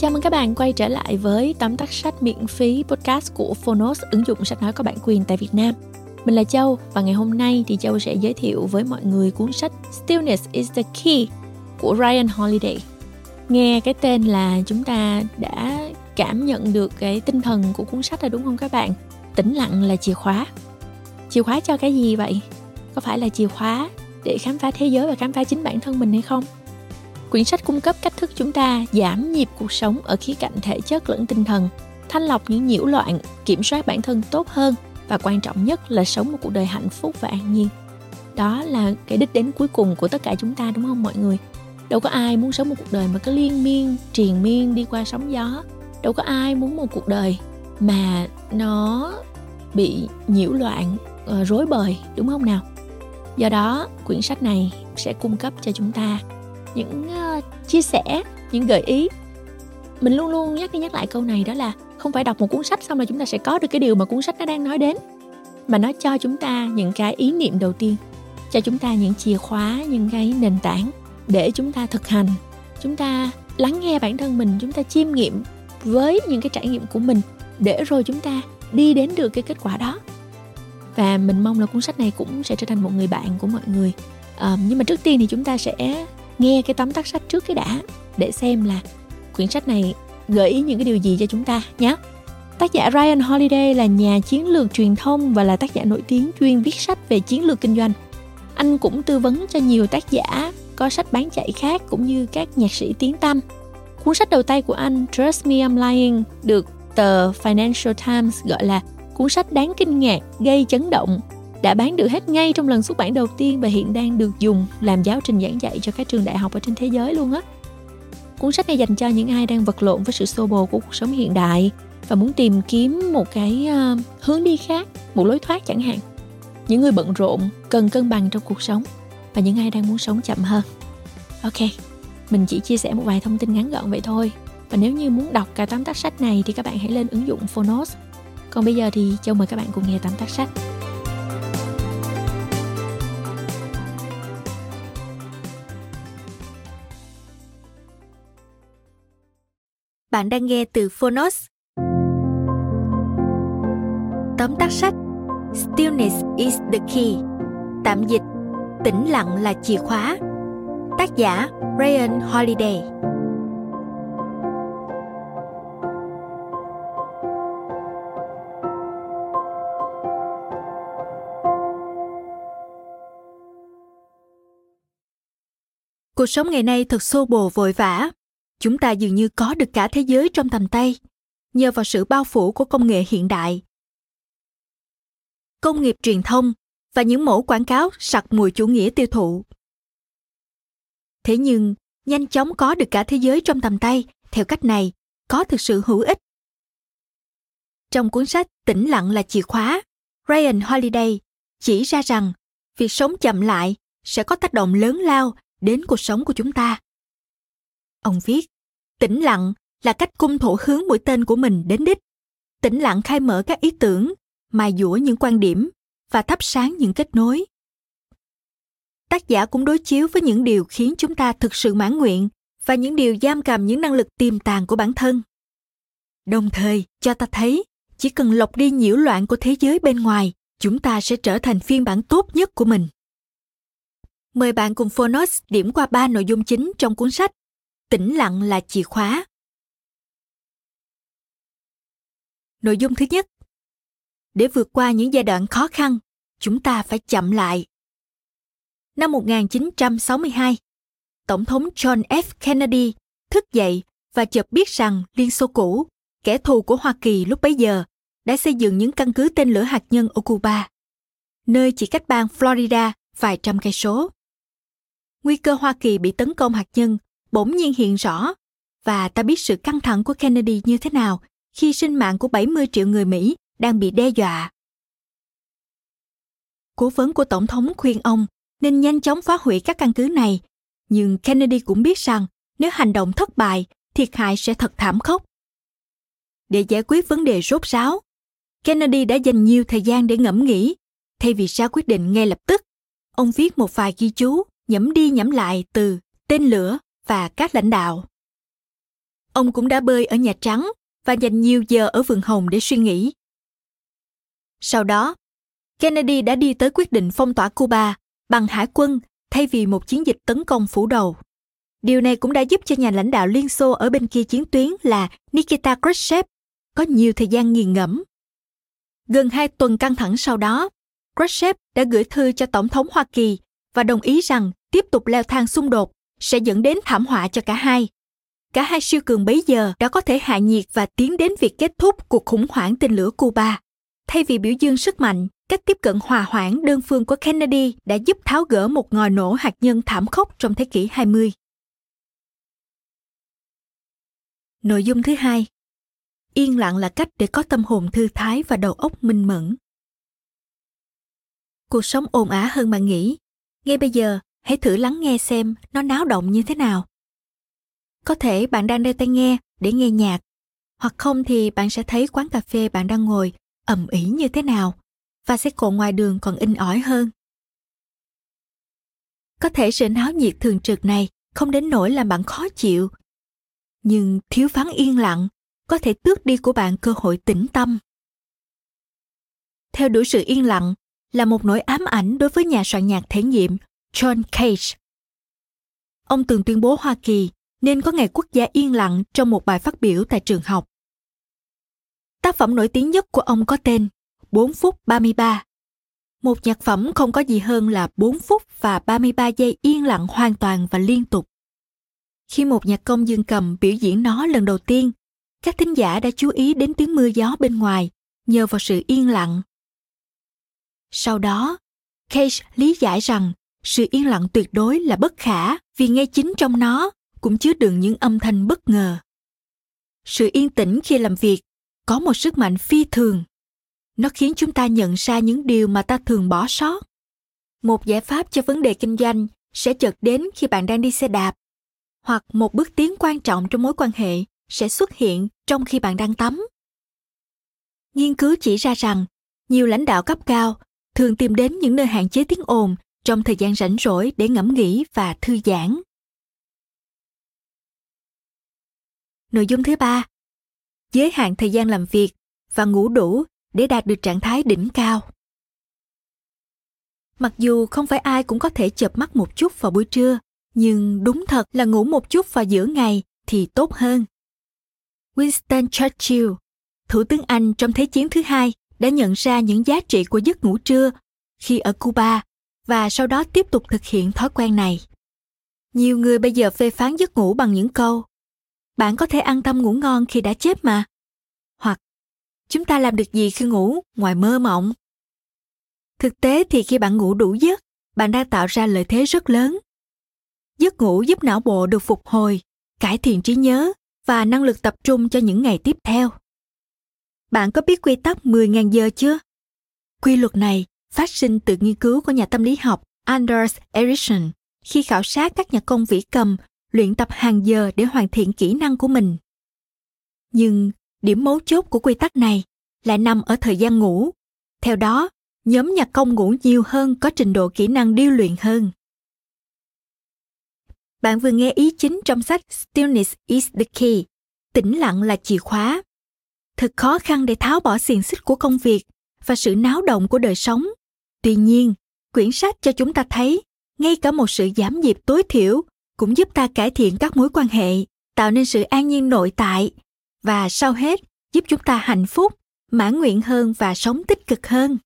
Chào mừng các bạn quay trở lại với tóm tắt sách miễn phí podcast của Phonos, ứng dụng sách nói có bản quyền tại Việt Nam. Mình là Châu và ngày hôm nay thì Châu sẽ giới thiệu với mọi người cuốn sách Stillness is the Key của Ryan Holiday. Nghe cái tên là chúng ta đã cảm nhận được cái tinh thần của cuốn sách rồi đúng không các bạn? Tĩnh lặng là chìa khóa. Chìa khóa cho cái gì vậy? Có phải là chìa khóa để khám phá thế giới và khám phá chính bản thân mình hay không? Quyển sách cung cấp cách thức chúng ta giảm nhịp cuộc sống ở khía cạnh thể chất lẫn tinh thần, thanh lọc những nhiễu loạn, kiểm soát bản thân tốt hơn và quan trọng nhất là sống một cuộc đời hạnh phúc và an nhiên. Đó là cái đích đến cuối cùng của tất cả chúng ta đúng không mọi người? Đâu có ai muốn sống một cuộc đời mà cứ liên miên, triền miên đi qua sóng gió. Đâu có ai muốn một cuộc đời mà nó bị nhiễu loạn, ờ, rối bời đúng không nào? Do đó, quyển sách này sẽ cung cấp cho chúng ta những uh, chia sẻ những gợi ý. Mình luôn luôn nhắc đi nhắc lại câu này đó là không phải đọc một cuốn sách xong là chúng ta sẽ có được cái điều mà cuốn sách nó đang nói đến. Mà nó cho chúng ta những cái ý niệm đầu tiên cho chúng ta những chìa khóa những cái nền tảng để chúng ta thực hành. Chúng ta lắng nghe bản thân mình chúng ta chiêm nghiệm với những cái trải nghiệm của mình để rồi chúng ta đi đến được cái kết quả đó. Và mình mong là cuốn sách này cũng sẽ trở thành một người bạn của mọi người. À, nhưng mà trước tiên thì chúng ta sẽ nghe cái tóm tắt sách trước cái đã để xem là quyển sách này gợi ý những cái điều gì cho chúng ta nhé. Tác giả Ryan Holiday là nhà chiến lược truyền thông và là tác giả nổi tiếng chuyên viết sách về chiến lược kinh doanh. Anh cũng tư vấn cho nhiều tác giả có sách bán chạy khác cũng như các nhạc sĩ tiếng tăm. Cuốn sách đầu tay của anh Trust Me I'm Lying được tờ Financial Times gọi là cuốn sách đáng kinh ngạc, gây chấn động đã bán được hết ngay trong lần xuất bản đầu tiên và hiện đang được dùng làm giáo trình giảng dạy cho các trường đại học ở trên thế giới luôn á. Cuốn sách này dành cho những ai đang vật lộn với sự xô bồ của cuộc sống hiện đại và muốn tìm kiếm một cái uh, hướng đi khác, một lối thoát chẳng hạn. Những người bận rộn cần cân bằng trong cuộc sống và những ai đang muốn sống chậm hơn. Ok, mình chỉ chia sẻ một vài thông tin ngắn gọn vậy thôi. Và nếu như muốn đọc cả tóm tắt sách này thì các bạn hãy lên ứng dụng Phonos. Còn bây giờ thì Châu mời các bạn cùng nghe tóm tắt sách. Bạn đang nghe từ Phonos. Tóm tắt sách, Stillness is the key. Tạm dịch, Tĩnh lặng là chìa khóa. Tác giả, Ryan Holiday. Cuộc sống ngày nay thật xô bồ vội vã chúng ta dường như có được cả thế giới trong tầm tay, nhờ vào sự bao phủ của công nghệ hiện đại. Công nghiệp truyền thông và những mẫu quảng cáo sặc mùi chủ nghĩa tiêu thụ. Thế nhưng, nhanh chóng có được cả thế giới trong tầm tay, theo cách này, có thực sự hữu ích. Trong cuốn sách tĩnh lặng là chìa khóa, ryan holiday chỉ ra rằng việc sống chậm lại sẽ có tác động lớn lao đến cuộc sống của chúng ta. Ông viết, tĩnh lặng là cách cung thủ hướng mũi tên của mình đến đích. Tĩnh lặng khai mở các ý tưởng, mài dũa những quan điểm và thắp sáng những kết nối. Tác giả cũng đối chiếu với những điều khiến chúng ta thực sự mãn nguyện và những điều giam cầm những năng lực tiềm tàng của bản thân. Đồng thời, cho ta thấy, chỉ cần lọc đi nhiễu loạn của thế giới bên ngoài, chúng ta sẽ trở thành phiên bản tốt nhất của mình. Mời bạn cùng Phonos điểm qua ba nội dung chính trong cuốn sách tĩnh lặng là chìa khóa nội dung thứ nhất để vượt qua những giai đoạn khó khăn chúng ta phải chậm lại năm 1962 tổng thống John F. Kennedy thức dậy và chợt biết rằng Liên Xô cũ, kẻ thù của Hoa Kỳ lúc bấy giờ, đã xây dựng những căn cứ tên lửa hạt nhân ở Cuba, nơi chỉ cách bang Florida vài trăm cây số. Nguy cơ Hoa Kỳ bị tấn công hạt nhân bỗng nhiên hiện rõ và ta biết sự căng thẳng của Kennedy như thế nào khi sinh mạng của 70 triệu người Mỹ đang bị đe dọa. Cố vấn của Tổng thống khuyên ông nên nhanh chóng phá hủy các căn cứ này, nhưng Kennedy cũng biết rằng nếu hành động thất bại, thiệt hại sẽ thật thảm khốc. Để giải quyết vấn đề rốt ráo, Kennedy đã dành nhiều thời gian để ngẫm nghĩ, thay vì ra quyết định ngay lập tức. Ông viết một vài ghi chú, nhẩm đi nhẩm lại từ tên lửa và các lãnh đạo. ông cũng đã bơi ở Nhà Trắng và dành nhiều giờ ở vườn hồng để suy nghĩ. Sau đó, Kennedy đã đi tới quyết định phong tỏa Cuba bằng hải quân thay vì một chiến dịch tấn công phủ đầu. Điều này cũng đã giúp cho nhà lãnh đạo Liên Xô ở bên kia chiến tuyến là Nikita Khrushchev có nhiều thời gian nghiền ngẫm. Gần hai tuần căng thẳng sau đó, Khrushchev đã gửi thư cho Tổng thống Hoa Kỳ và đồng ý rằng tiếp tục leo thang xung đột sẽ dẫn đến thảm họa cho cả hai. Cả hai siêu cường bấy giờ đã có thể hạ nhiệt và tiến đến việc kết thúc cuộc khủng hoảng tên lửa Cuba. Thay vì biểu dương sức mạnh, cách tiếp cận hòa hoãn đơn phương của Kennedy đã giúp tháo gỡ một ngòi nổ hạt nhân thảm khốc trong thế kỷ 20. Nội dung thứ hai Yên lặng là cách để có tâm hồn thư thái và đầu óc minh mẫn. Cuộc sống ồn ả hơn bạn nghĩ. Ngay bây giờ, hãy thử lắng nghe xem nó náo động như thế nào. Có thể bạn đang đeo tai nghe để nghe nhạc, hoặc không thì bạn sẽ thấy quán cà phê bạn đang ngồi ầm ĩ như thế nào và xe cộ ngoài đường còn in ỏi hơn. Có thể sự náo nhiệt thường trực này không đến nỗi làm bạn khó chịu, nhưng thiếu vắng yên lặng có thể tước đi của bạn cơ hội tĩnh tâm. Theo đuổi sự yên lặng là một nỗi ám ảnh đối với nhà soạn nhạc thể nghiệm John Cage. Ông từng tuyên bố Hoa Kỳ nên có ngày quốc gia yên lặng trong một bài phát biểu tại trường học. Tác phẩm nổi tiếng nhất của ông có tên 4 phút 33. Một nhạc phẩm không có gì hơn là 4 phút và 33 giây yên lặng hoàn toàn và liên tục. Khi một nhạc công dương cầm biểu diễn nó lần đầu tiên, các thính giả đã chú ý đến tiếng mưa gió bên ngoài nhờ vào sự yên lặng. Sau đó, Cage lý giải rằng sự yên lặng tuyệt đối là bất khả, vì ngay chính trong nó, cũng chứa đựng những âm thanh bất ngờ. Sự yên tĩnh khi làm việc, có một sức mạnh phi thường. Nó khiến chúng ta nhận ra những điều mà ta thường bỏ sót. Một giải pháp cho vấn đề kinh doanh sẽ chợt đến khi bạn đang đi xe đạp, hoặc một bước tiến quan trọng trong mối quan hệ sẽ xuất hiện trong khi bạn đang tắm. Nghiên cứu chỉ ra rằng, nhiều lãnh đạo cấp cao thường tìm đến những nơi hạn chế tiếng ồn trong thời gian rảnh rỗi để ngẫm nghĩ và thư giãn nội dung thứ ba giới hạn thời gian làm việc và ngủ đủ để đạt được trạng thái đỉnh cao. Mặc dù không phải ai cũng có thể chợp mắt một chút vào buổi trưa, nhưng đúng thật là ngủ một chút vào giữa ngày thì tốt hơn. Winston Churchill, Thủ tướng Anh trong Thế chiến thứ hai, đã nhận ra những giá trị của giấc ngủ trưa khi ở Cuba và sau đó tiếp tục thực hiện thói quen này. Nhiều người bây giờ phê phán giấc ngủ bằng những câu bạn có thể an tâm ngủ ngon khi đã chết mà. Hoặc, chúng ta làm được gì khi ngủ ngoài mơ mộng? Thực tế thì khi bạn ngủ đủ giấc, bạn đang tạo ra lợi thế rất lớn. Giấc ngủ giúp não bộ được phục hồi, cải thiện trí nhớ và năng lực tập trung cho những ngày tiếp theo. Bạn có biết quy tắc 10.000 giờ chưa? Quy luật này phát sinh từ nghiên cứu của nhà tâm lý học Anders Ericsson khi khảo sát các nhà công vĩ cầm luyện tập hàng giờ để hoàn thiện kỹ năng của mình nhưng điểm mấu chốt của quy tắc này lại nằm ở thời gian ngủ theo đó nhóm nhạc công ngủ nhiều hơn có trình độ kỹ năng điêu luyện hơn bạn vừa nghe ý chính trong sách Stillness is the key, tĩnh lặng là chìa khóa. Thật khó khăn để tháo bỏ xiềng xích của công việc và sự náo động của đời sống. Tuy nhiên, quyển sách cho chúng ta thấy ngay cả một sự giảm nhịp tối thiểu cũng giúp ta cải thiện các mối quan hệ tạo nên sự an nhiên nội tại và sau hết giúp chúng ta hạnh phúc mãn nguyện hơn và sống tích cực hơn.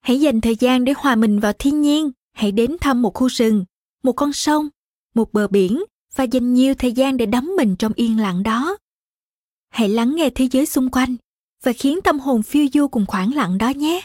Hãy dành thời gian để hòa mình vào thiên nhiên hãy đến thăm một khu rừng một con sông một bờ biển và dành nhiều thời gian để đắm mình trong yên lặng đó. Hãy lắng nghe thế giới xung quanh và khiến tâm hồn phiêu du cùng khoảng lặng đó nhé.